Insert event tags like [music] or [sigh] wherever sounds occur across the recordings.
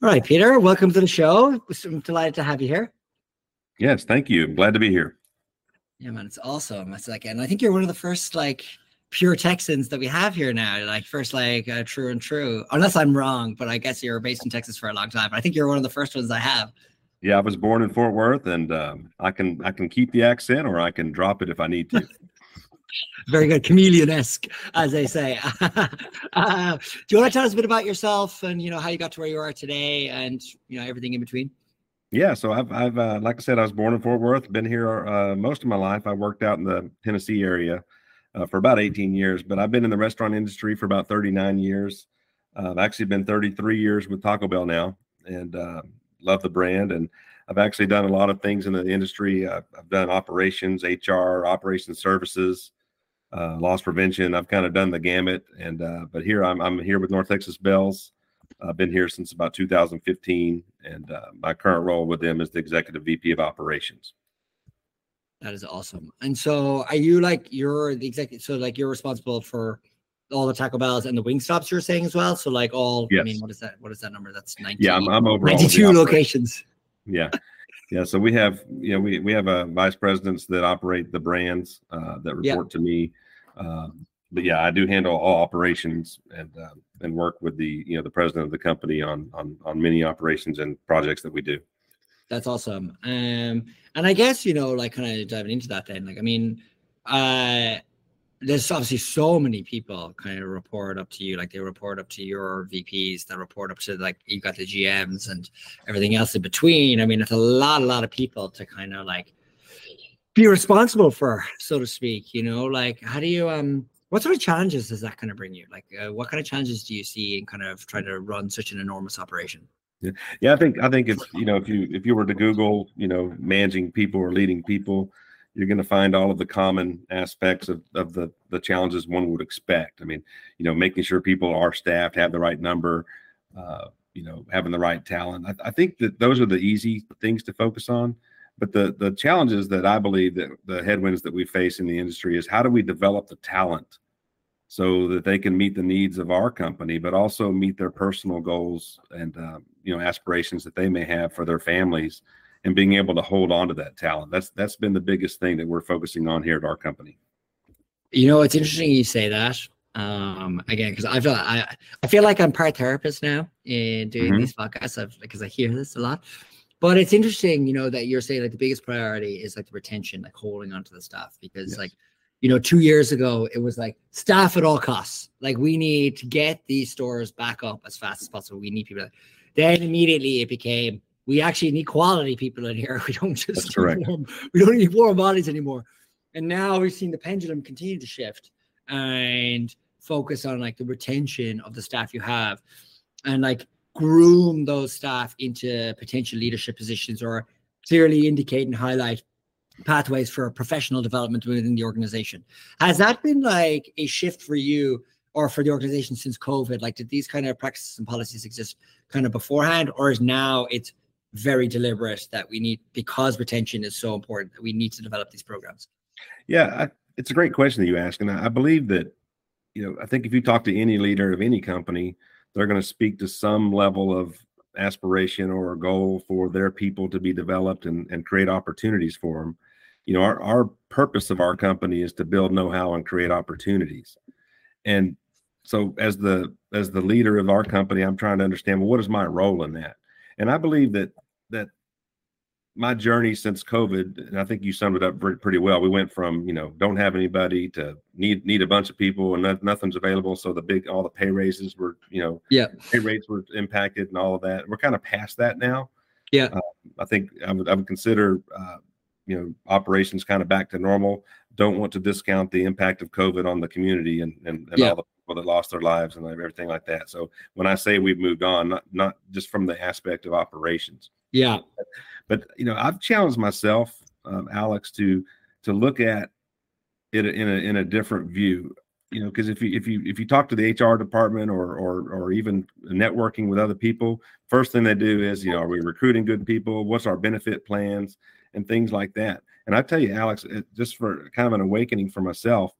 All right, Peter, welcome to the show. I'm delighted to have you here. Yes, thank you. Glad to be here. Yeah, man, it's awesome. It's like, and I think you're one of the first like pure Texans that we have here now. Like first, like uh, true and true. Unless I'm wrong, but I guess you're based in Texas for a long time. I think you're one of the first ones I have. Yeah, I was born in Fort Worth, and um, I can I can keep the accent, or I can drop it if I need to. [laughs] Very good, chameleon-esque, as they say. [laughs] uh, do you want to tell us a bit about yourself and you know how you got to where you are today, and you know everything in between? Yeah, so I've I've uh, like I said, I was born in Fort Worth. Been here uh, most of my life. I worked out in the Tennessee area uh, for about 18 years, but I've been in the restaurant industry for about 39 years. Uh, I've actually been 33 years with Taco Bell now, and uh, love the brand. And I've actually done a lot of things in the industry. I've, I've done operations, HR, operations services, uh, loss prevention. I've kind of done the gamut. And but here I'm I'm here with North Texas Bells. I've been here since about 2015, and uh, my current role with them is the executive VP of operations. That is awesome. And so, are you like you're the executive? So, like you're responsible for all the Taco Bells and the Wingstops you're saying as well. So, like all, yes. I mean, what is that? What is that number? That's 19. Yeah, I'm, I'm over 92 locations. Yeah. Yeah, so we have, you know, we we have a uh, vice presidents that operate the brands uh, that report to me. Um, but yeah, I do handle all operations and uh, and work with the you know the president of the company on on on many operations and projects that we do. That's awesome. Um, and I guess you know, like kind of diving into that, then, like I mean, uh, there's obviously so many people kind of report up to you, like they report up to your VPs, that report up to like you got the GMs and everything else in between. I mean, it's a lot, a lot of people to kind of like be responsible for, so to speak. You know, like how do you um what sort of challenges does that kind of bring you? Like, uh, what kind of challenges do you see in kind of trying to run such an enormous operation? Yeah, yeah. I think I think if you know if you if you were to Google, you know, managing people or leading people, you're going to find all of the common aspects of, of the the challenges one would expect. I mean, you know, making sure people are staffed, have the right number, uh, you know, having the right talent. I, I think that those are the easy things to focus on. But the the challenges that I believe that the headwinds that we face in the industry is how do we develop the talent so that they can meet the needs of our company, but also meet their personal goals and uh, you know aspirations that they may have for their families, and being able to hold on to that talent. That's that's been the biggest thing that we're focusing on here at our company. You know, it's interesting you say that. Um, again, because I feel I I feel like I'm part therapist now in doing mm-hmm. these podcasts because I hear this a lot. But it's interesting, you know, that you're saying like the biggest priority is like the retention, like holding on to the staff, because yes. like, you know, two years ago it was like staff at all costs. Like we need to get these stores back up as fast as possible. We need people. Then immediately it became we actually need quality people in here. [laughs] We don't just. Warm, we don't need warm bodies anymore. And now we've seen the pendulum continue to shift and focus on like the retention of the staff you have. And like groom those staff into potential leadership positions or clearly indicate and highlight pathways for professional development within the organization. Has that been like a shift for you or for the organization since COVID? Like, did these kind of practices and policies exist kind of beforehand, or is now it's very deliberate that we need because retention is so important that we need to develop these programs? Yeah, I, it's a great question that you ask, and I, I believe that you know I think if you talk to any leader of any company, they're going to speak to some level of aspiration or a goal for their people to be developed and, and create opportunities for them. You know, our, our purpose of our company is to build know-how and create opportunities. And so as the as the leader of our company, I'm trying to understand, well, what is my role in that? And I believe that that my journey since COVID, and I think you summed it up pretty well. We went from you know don't have anybody to need need a bunch of people and no, nothing's available. So the big all the pay raises were you know yeah pay rates were impacted and all of that. We're kind of past that now. Yeah, uh, I think I would I would consider uh, you know operations kind of back to normal. Don't want to discount the impact of COVID on the community and and, and yeah. all the people that lost their lives and everything like that. So when I say we've moved on, not not just from the aspect of operations. Yeah. But you know, I've challenged myself, um, Alex, to to look at it in a in a different view. You know, because if you if you if you talk to the HR department or or or even networking with other people, first thing they do is you know, are we recruiting good people? What's our benefit plans and things like that. And I tell you, Alex, it, just for kind of an awakening for myself,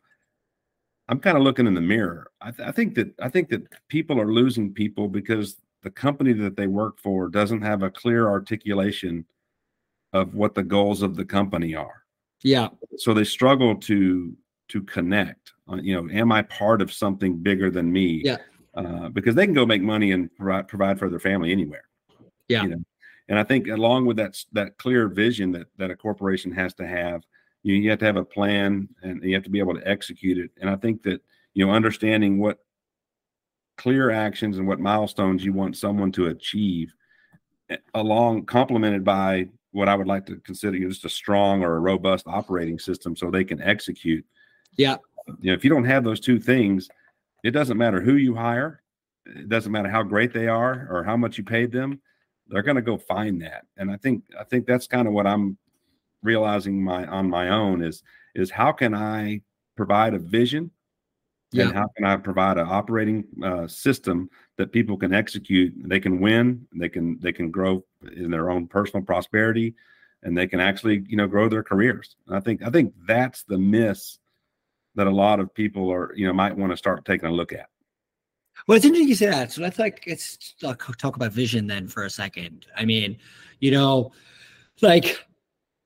I'm kind of looking in the mirror. I, th- I think that I think that people are losing people because the company that they work for doesn't have a clear articulation of what the goals of the company are. Yeah. So they struggle to to connect. Uh, you know, am I part of something bigger than me? Yeah. Uh, because they can go make money and provide, provide for their family anywhere. Yeah. You know? And I think along with that that clear vision that that a corporation has to have, you, you have to have a plan and you have to be able to execute it. And I think that you know understanding what clear actions and what milestones you want someone to achieve eh, along complemented by what I would like to consider just a strong or a robust operating system so they can execute. Yeah. You know, if you don't have those two things, it doesn't matter who you hire, it doesn't matter how great they are or how much you paid them, they're going to go find that. And I think I think that's kind of what I'm realizing my on my own is is how can I provide a vision yeah. and how can I provide an operating uh, system that people can execute? They can win, they can they can grow in their own personal prosperity, and they can actually you know grow their careers. And I think I think that's the miss that a lot of people are you know might want to start taking a look at. Well, it's interesting you say that. So let's like let's talk about vision then for a second. I mean, you know, like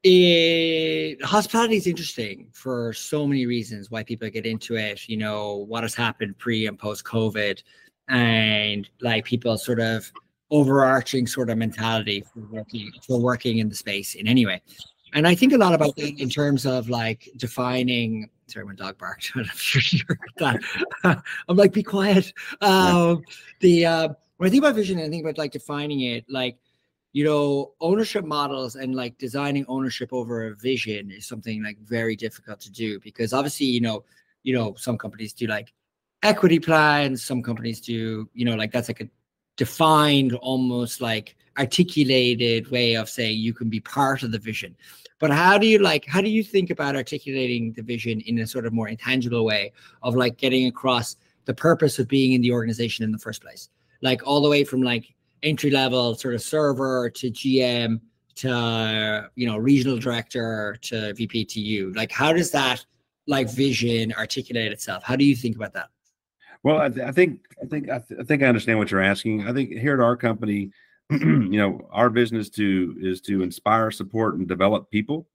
it, hospitality is interesting for so many reasons why people get into it. You know, what has happened pre and post COVID, and like people sort of overarching sort of mentality for working for working in the space in any way. And I think a lot about that in terms of like defining. Sorry, my dog barked. [laughs] I'm sure you heard that. [laughs] I'm like, be quiet. Um, the uh, when I think about vision, I think about like defining it, like you know, ownership models and like designing ownership over a vision is something like very difficult to do because obviously, you know, you know, some companies do like equity plans, some companies do, you know, like that's like a defined, almost like articulated way of saying you can be part of the vision. But how do you like, how do you think about articulating the vision in a sort of more intangible way of like getting across the purpose of being in the organization in the first place? Like all the way from like entry level sort of server to GM to you know regional director to VP to you? Like how does that like vision articulate itself? How do you think about that? Well, I, th- I think I think I, th- I, think I understand what you're asking. I think here at our company, [clears throat] you know, our business to is to inspire, support, and develop people,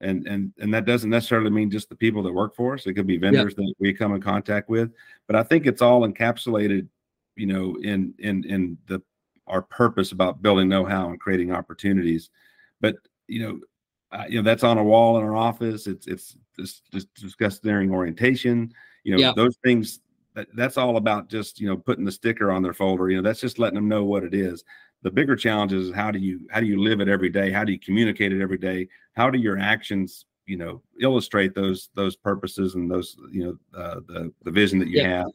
and and and that doesn't necessarily mean just the people that work for us. It could be vendors that we come in contact with, but I think it's all encapsulated, you know, in in in the our purpose about building know-how and creating opportunities. But you know, uh, you know that's on a wall in our office. It's it's just, just discussed during orientation. You know, yeah. those things. That, that's all about just you know putting the sticker on their folder. You know, that's just letting them know what it is. The bigger challenge is how do you how do you live it every day? How do you communicate it every day? How do your actions you know illustrate those those purposes and those you know uh, the the vision that you yeah. have.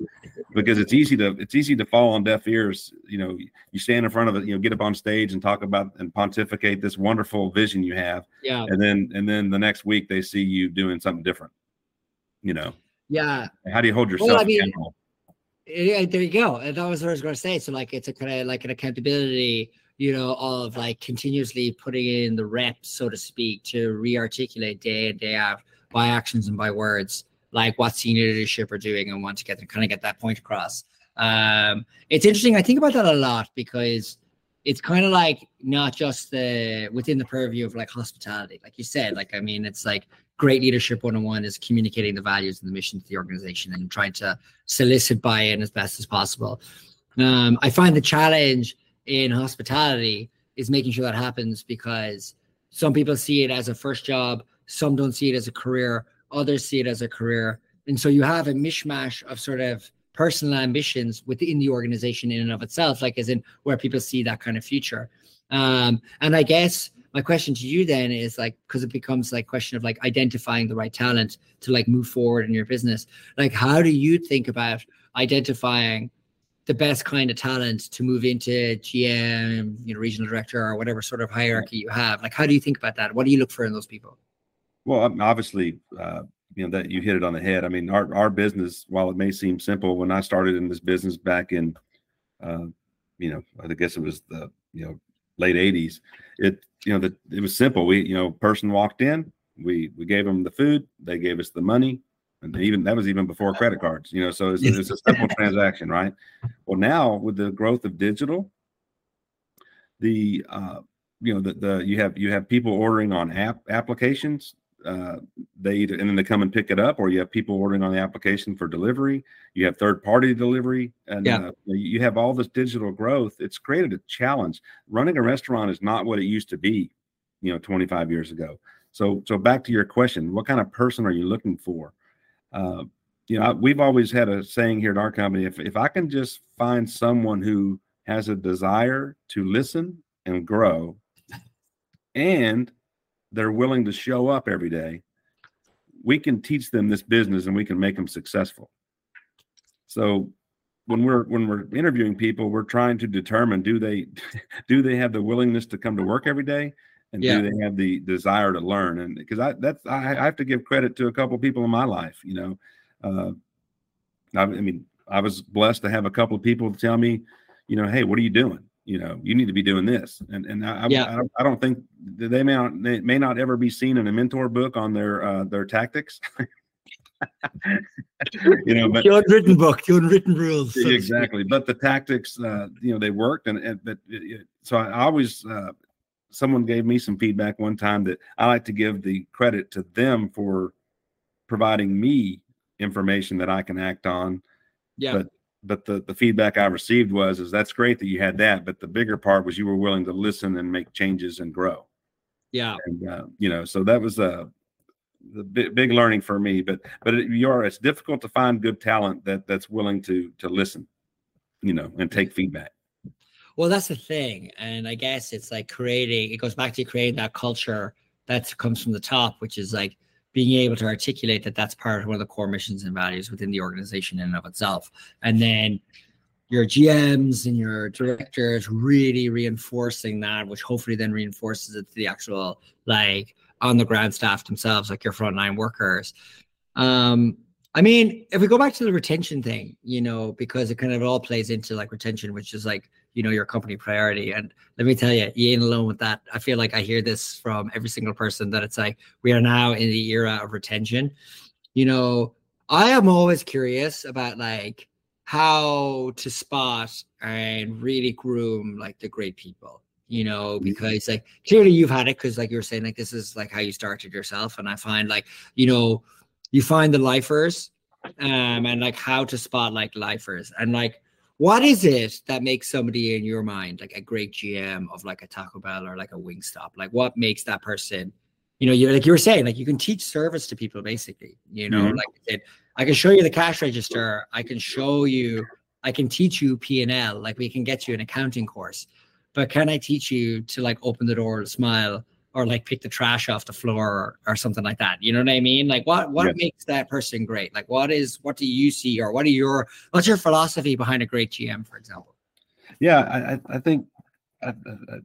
Because it's easy to it's easy to fall on deaf ears you know you stand in front of it you know get up on stage and talk about and pontificate this wonderful vision you have. Yeah. And then and then the next week they see you doing something different you know? Yeah. How do you hold yourself well, I mean, accountable? yeah there you go. That was what i was going to say. So like it's a kind of like an accountability you know, of like continuously putting in the reps, so to speak, to re-articulate day in, day out by actions and by words, like what senior leadership are doing and want to get to kind of get that point across. Um, it's interesting. I think about that a lot because it's kind of like not just the within the purview of like hospitality, like you said. Like I mean, it's like great leadership one on one is communicating the values and the mission to the organization and trying to solicit buy-in as best as possible. Um, I find the challenge in hospitality is making sure that happens because some people see it as a first job, some don't see it as a career, others see it as a career. And so you have a mishmash of sort of personal ambitions within the organization in and of itself, like as in where people see that kind of future. Um, and I guess my question to you then is like because it becomes like question of like identifying the right talent to like move forward in your business. Like how do you think about identifying the best kind of talent to move into GM, you know, regional director or whatever sort of hierarchy you have? Like, how do you think about that? What do you look for in those people? Well, obviously, uh, you know that you hit it on the head. I mean, our our business, while it may seem simple, when I started in this business back in, uh, you know, I guess it was the you know late '80s. It you know that it was simple. We you know, person walked in, we we gave them the food, they gave us the money, and even that was even before credit [laughs] cards. You know, so it's, it's a simple transaction, right? Well, now with the growth of digital, the uh, you know the, the you have you have people ordering on app applications uh, they either and then they come and pick it up, or you have people ordering on the application for delivery. You have third party delivery, and yeah. uh, you have all this digital growth. It's created a challenge. Running a restaurant is not what it used to be, you know, 25 years ago. So, so back to your question, what kind of person are you looking for? Uh, you know, we've always had a saying here at our company: if if I can just find someone who has a desire to listen and grow, and they're willing to show up every day, we can teach them this business and we can make them successful. So when we're when we're interviewing people, we're trying to determine do they [laughs] do they have the willingness to come to work every day and yeah. do they have the desire to learn? And because i that's I, I, have to give credit to a couple of people in my life you know uh, I, I, mean i was blessed to have a couple of people tell me you know hey what are you doing? You know you need to be doing this. And and i, yeah. I, I, don't think they may not they may not ever be seen in a mentor book on their uh, their tactics. [laughs] You know but the unwritten book the unwritten rules so exactly but the tactics uh, you know they worked and, and but it, so i always uh, someone gave me some feedback one time that I like to give the credit to them for providing me information that I can act on. Yeah. But but the the feedback I received was is that's great that you had that, but the bigger part was you were willing to listen and make changes and grow. Yeah. And uh, you know, so that was a the big, big learning for me. But but it, you are it's difficult to find good talent that that's willing to to listen, you know, and take feedback. Well, that's the thing. And I guess it's like creating, it goes back to creating that culture that comes from the top, which is like being able to articulate that that's part of one of the core missions and values within the organization in and of itself. And then your GMs and your directors really reinforcing that, which hopefully then reinforces it to the actual like on the ground staff themselves, like your frontline workers. Um, I mean, if we go back to the retention thing, you know, because it kind of all plays into like retention, which is like you know your company priority. And let me tell you you ain't alone with that. I feel like i hear this from every single person that it's like we are now in the era of retention. You know i am always curious about like how to spot and really groom like the great people you know mm-hmm. because like clearly you've had it because like you were saying like this is like how you started yourself. And i find like you know you find the lifers um and like how to spot like lifers. And like what is it that makes somebody in your mind like a great GM of like a Taco Bell or like a Wingstop? Like what makes that person, you know, you like you were saying, like you can teach service to people basically, you know, mm-hmm. like I said, I can show you the cash register, I can show you, I can teach you P and L, like we can get you an accounting course, but can I teach you to like open the door, smile, or like pick the trash off the floor or, or something like that. You know what I mean? Like what what makes that person great? Like what is what do you see or what are your what's your philosophy behind a great GM, for example? Yeah, I, I think I,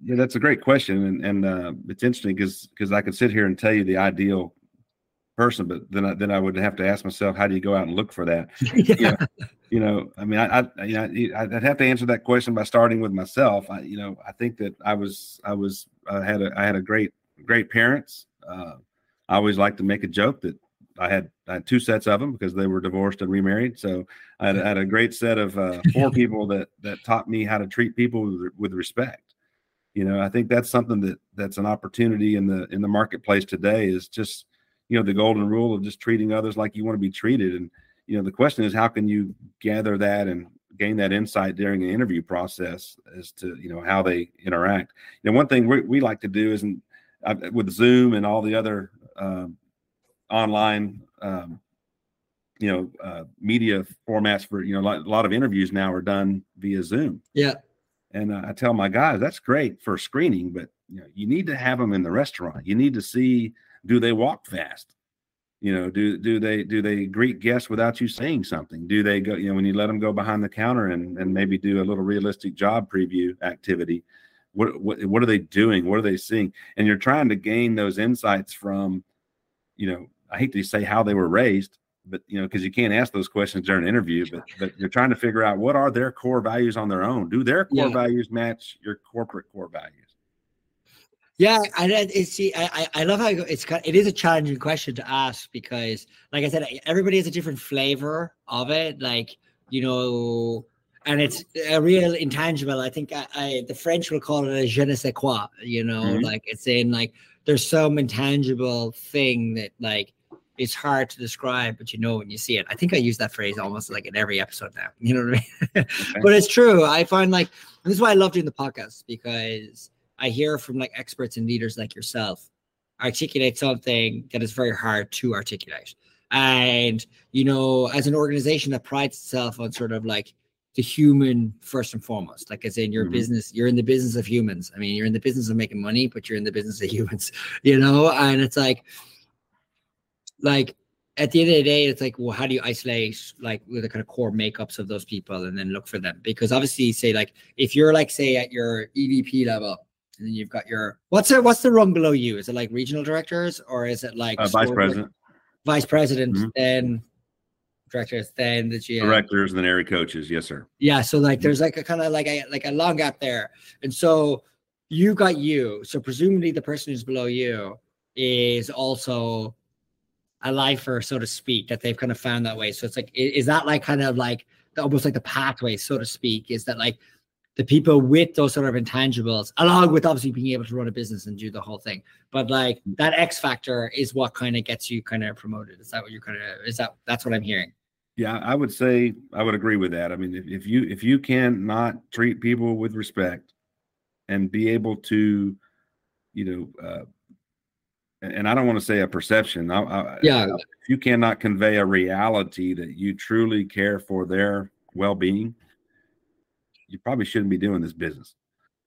yeah, that's a great question, and and uh, it's interesting because because I could sit here and tell you the ideal person, but then I, then I would have to ask myself, how do you go out and look for that? yeah. [laughs] You know, you know, I mean, I, I, you know, I'd have to answer that question by starting with myself. I, you know, I think that I was, I was, I had a, I had a great, great parents. Uh, I always like to make a joke that I had, I had two sets of them because they were divorced and remarried. So I had, I had a great set of uh, four [laughs] people that that taught me how to treat people with, with respect. You know, I think that's something that that's an opportunity in the in the marketplace today. Is just you know the golden rule of just treating others like you want to be treated and you know the question is how can you gather that and gain that insight during an interview process as to you know how they interact? You know one thing we, we like to do is in, uh, with zoom and all the other um, online um, you know uh, media formats for you know a lot of interviews now are done via zoom. Yeah. And uh, i tell my guys that's great for screening but you know you need to have them in the restaurant. You need to see do they walk fast you know do do they do they greet guests without you saying something? Do they go you know when you let them go behind the counter and and maybe do a little realistic job preview activity what what, what are they doing? What are they seeing? And you're trying to gain those insights from you know i hate to say how they were raised but you know because you can't ask those questions during an interview but but you're trying to figure out what are their core values on their own? Do their core yeah. values match your corporate core values Yeah, I it's see, I I love how it's. It is a challenging question to ask because, like I said, everybody has a different flavor of it. Like you know, and it's a real intangible. I think I, I the French will call it a je ne sais quoi. You know, mm-hmm. like it's in like there's some intangible thing that like it's hard to describe, but you know when you see it. I think I use that phrase almost like in every episode now. [laughs] You know what I mean? Okay. but it's true. I find like this is why I love doing the podcast because I hear from like experts and leaders like yourself articulate something that is very hard to articulate. And you know, as an organization that prides itself on sort of like the human first and foremost, like as in your mm-hmm. business, you're in the business of humans. I mean, you're in the business of making money, but you're in the business of [laughs] humans, you know, and it's like like at the end of the day, it's like, well, how do you isolate like the kind of core makeups of those people and then look for them? Because obviously, say like if you're like say at your EVP level, and then you've got your what's it? What's the rung below you? Is it like regional directors or is it like uh, vice president? Vice president, mm-hmm. then directors, then the GM. directors, and then area coaches. Yes, sir. Yeah, so like there's like a kind of like a like a long gap there, and so you got you. So presumably the person who's below you is also a lifer, so to speak, that they've kind of found that way. So it's like, is that like kind of like the, almost like the pathway, so to speak? Is that like the people with those sort of intangibles, along with obviously being able to run a business and do the whole thing, but like that X factor is what kind of gets you kind of promoted. Is that what you're kind of? Is that that's what I'm hearing? Yeah, I would say I would agree with that. I mean, if, if you if you can not treat people with respect and be able to, you know, uh, and I don't want to say a perception. I, I, yeah. If you cannot convey a reality that you truly care for their well-being, you probably shouldn't be doing this business.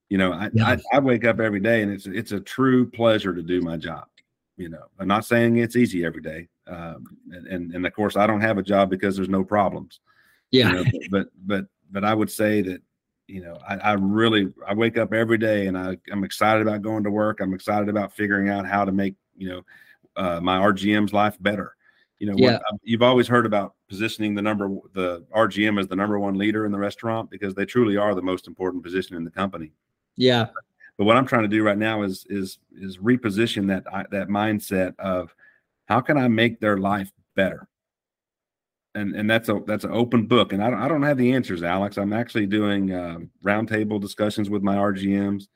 You know, I, yeah. I, I wake up every day and it's it's a true pleasure to do my job. You know, I'm not saying it's easy every day, um, and, and, of course I don't have a job because there's no problems. Yeah, you know, but, but but but I would say that you know, I, I, really I wake up every day and I, I'm excited about going to work. I'm excited about figuring out how to make, you know, uh, my RGM's life better. You know, yeah. what, you've always heard about positioning the number the RGM as the number one leader in the restaurant because they truly are the most important position in the company. Yeah. But what I'm trying to do right now is is is reposition that that mindset of how can I make their life better and and that's a that's an open book and i don't, I don't have the answers alex i'm actually doing uh, roundtable discussions with my rgms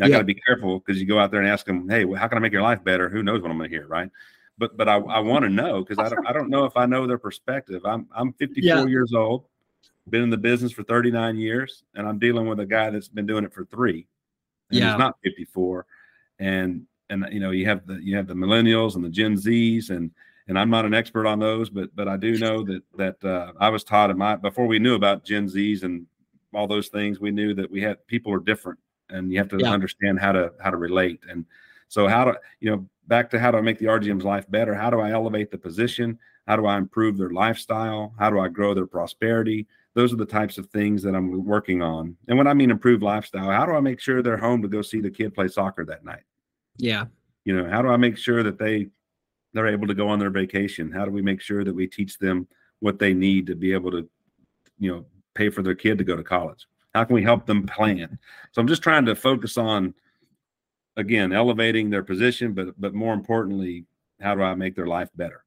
i got to be careful because you go out there and ask them hey well, how can i make your life better who knows what i'm going to hear right but but i, I want to know because I don't, I don't know if i know their perspective i'm i'm 54 yeah. years old been in the business for 39 years and i'm dealing with a guy that's been doing it for three yeah he's not 54 and and you know you have the you have the millennials and the gen z's and and I'm not an expert on those, but but I do know that that uh, I was taught in my before we knew about Gen Zs and all those things, we knew that we had people are different, and you have to yeah. understand how to how to relate. And so how to you know back to how do I make the RGM's life better? How do I elevate the position? How do I improve their lifestyle? How do I grow their prosperity? Those are the types of things that I'm working on. And when I mean improve lifestyle, how do I make sure they're home to go see the kid play soccer that night? Yeah. You know, how do I make sure that they they're able to go on their vacation? How do we make sure that we teach them what they need to be able to, you know, pay for their kid to go to college? How can we help them plan? So I'm just trying to focus on, again, elevating their position, but but more importantly, how do I make their life better?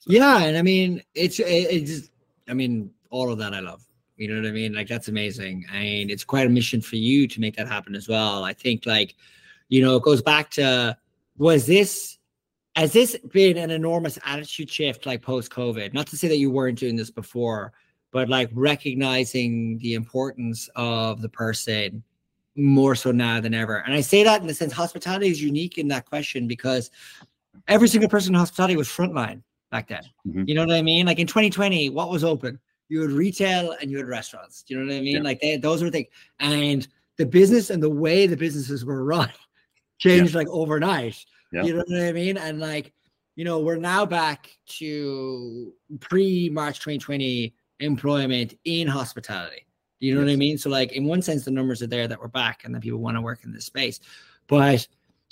So. Yeah, and I mean, it's it's I mean, all of that I love. You know what I mean? Like that's amazing, and it's quite a mission for you to make that happen as well. I think, like, you know, it goes back to was this has this been an enormous attitude shift like post COVID? Not to say that you weren't doing this before, but like recognizing the importance of the person more so now than ever. And I say that in the sense hospitality is unique in that question because every single person in hospitality was frontline back then. Mm-hmm. You know what I mean? Like in 2020, what was open? You had retail and you had restaurants. Do you know what I mean? Yeah. Like they, those were things. And the business and the way the businesses were run [laughs] changed yeah. like overnight. Yeah. You know what I mean? And like, you know, we're now back to pre March 2020 employment in hospitality. You know yes. what I mean? So, like, in one sense, the numbers are there that we're back and that people want to work in this space. But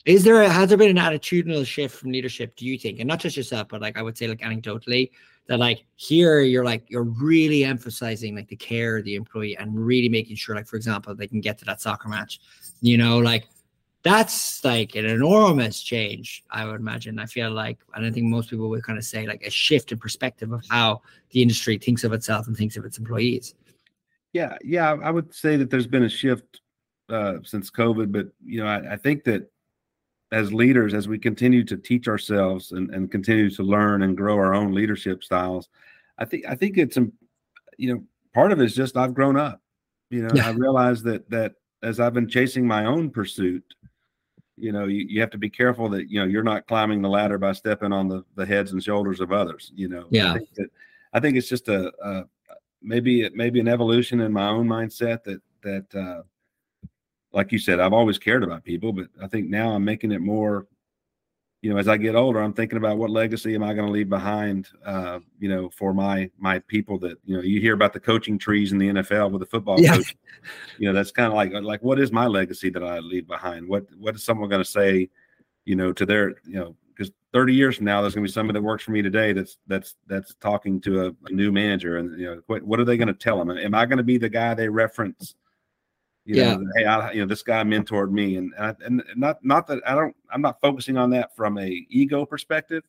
is there a, has there been an attitudinal shift from leadership, do you think? And not just yourself, but like I would say, like anecdotally, that like here you're like you're really emphasizing like the care of the employee and really making sure, like, for example, they can get to that soccer match. You know, like that's like an enormous change, I would imagine. I feel like, and I think most people would kind of say like a shift in perspective of how the industry thinks of itself and thinks of its employees. Yeah, yeah, I would say that there's been a shift uh, since COVID, but you know, I, I, think that as leaders, as we continue to teach ourselves and, and continue to learn and grow our own leadership styles, I think I think it's you know part of it is just I've grown up. You know, yeah. I realize that that as I've been chasing my own pursuit, you know, you, you have to be careful that you know you're not climbing the ladder by stepping on the the heads and shoulders of others. You know, yeah. I think, that, I think it's just a, a maybe it maybe an evolution in my own mindset that that uh, like you said, I've always cared about people, but I think now I'm making it more. You know, as I get older, I'm thinking about what legacy am I going to leave behind. Uh, you know, for my my people that you know you hear about the coaching trees in the NFL with the football yeah. coach. You know, that's kind of like like what is my legacy that I leave behind? What what is someone going to say? You know, to their you know 30 years from now, there's going to be somebody that works for me today that's that's that's talking to a, a new manager, and you know, what, what are they going to tell them? Am I going to be the guy they reference? You yeah. Know, hey, I, you know, this guy mentored me, and and not not that I don't, I'm not focusing on that from a ego perspective,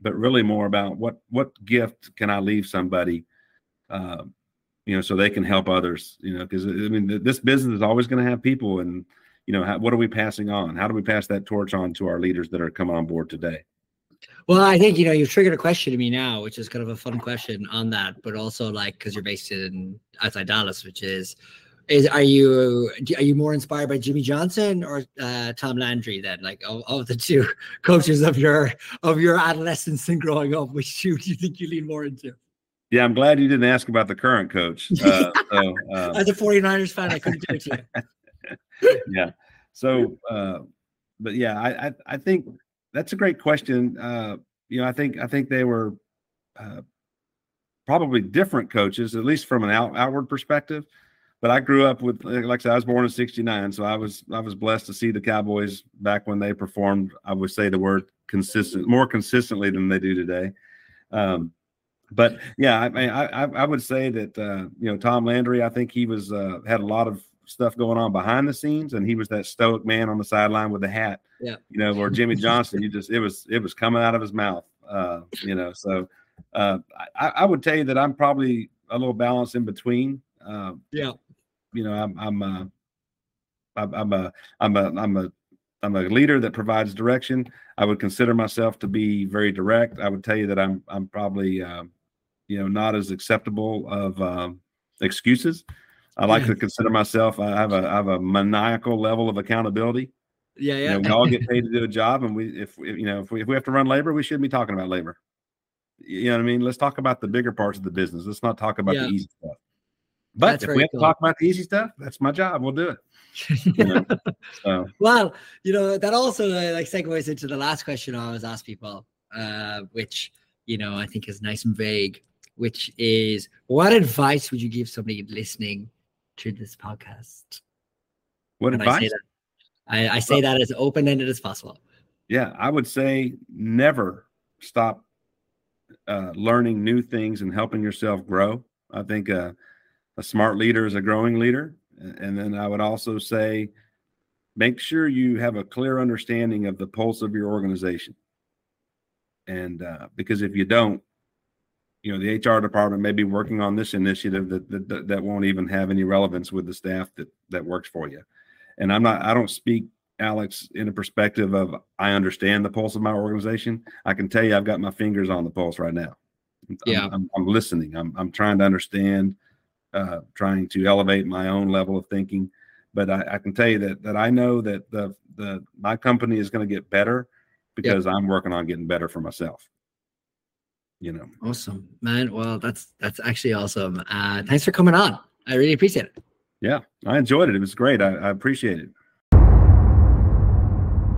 but really more about what what gift can I leave somebody, uh, you know, so they can help others. You know, because I mean, this business is always going to have people and you know, how, what are we passing on? How do we pass that torch on to our leaders that are coming on board today? Well, I think you know you've triggered a question to me now, which is kind of a fun question on that, but also like because you're based in outside Dallas, which is is are you are you more inspired by Jimmy Johnson or uh, Tom Landry then? Like of, of, the two [laughs] coaches of your of your adolescence and growing up which two do you think you lean more into? Yeah I'm glad you didn't ask about the current coach. Uh, so, [laughs] um, as a 49ers fan I couldn't do it to you [laughs] yeah. So, uh, but yeah, I, I, I think that's a great question. Uh, you know, I think I think they were uh, probably different coaches, at least from an out, outward perspective. But I grew up with, like I said, I was born in '69, so I was I was blessed to see the Cowboys back when they performed. I would say the word consistent, more consistently than they do today. Um, but yeah, I mean, I, I would say that uh, you know Tom Landry. I think he was uh, had a lot of stuff going on behind the scenes, and he was that stoic man on the sideline with the hat. Yeah, you know, or Jimmy Johnson, you just it was it was coming out of his mouth. Uh, you know, so uh, I, I would tell you that I'm probably a little balanced in between. Uh, yeah, you know, I'm I'm uh, I'm, I'm a I'm a I'm a I'm a leader that provides direction. I would consider myself to be very direct. I would tell you that I'm I'm probably uh, you know not as acceptable of um, excuses. I like to consider myself. I have a I have a maniacal level of accountability. Yeah, yeah. You know, we all get [laughs] paid to do a job, and we if, you know if we if we have to run labor, we shouldn't be talking about labor. You know what I mean? Let's talk about the bigger parts of the business. Let's not talk about yeah. the easy stuff. But that's if we have cool. to talk about the easy stuff, that's my job. We'll do it. [laughs] You know? so. Well, you know that also uh, like segues into the last question I always ask people, uh, which you know I think is nice and vague, which is what advice would you give somebody listening to this podcast. What advice? I say that, I, I say that as open ended as possible. Yeah, I would say never stop uh, learning new things and helping yourself grow. I think uh, a smart leader is a growing leader. And then I would also say make sure you have a clear understanding of the pulse of your organization. And uh, because if you don't, you know the HR department may be working on this initiative that, that that won't even have any relevance with the staff that that works for you. And I'm not I don't speak Alex in a perspective of I understand the pulse of my organization. I can tell you I've got my fingers on the pulse right now. Yeah, I'm, I'm, I'm listening. I'm I'm trying to understand, uh, trying to elevate my own level of thinking. But I, I can tell you that that I know that the the my company is going to get better because yep. I'm working on getting better for myself you know. Awesome, man. Well, that's that's actually awesome. Uh, thanks for coming on. I really appreciate it. Yeah, I enjoyed it. It was great. I, I appreciate it.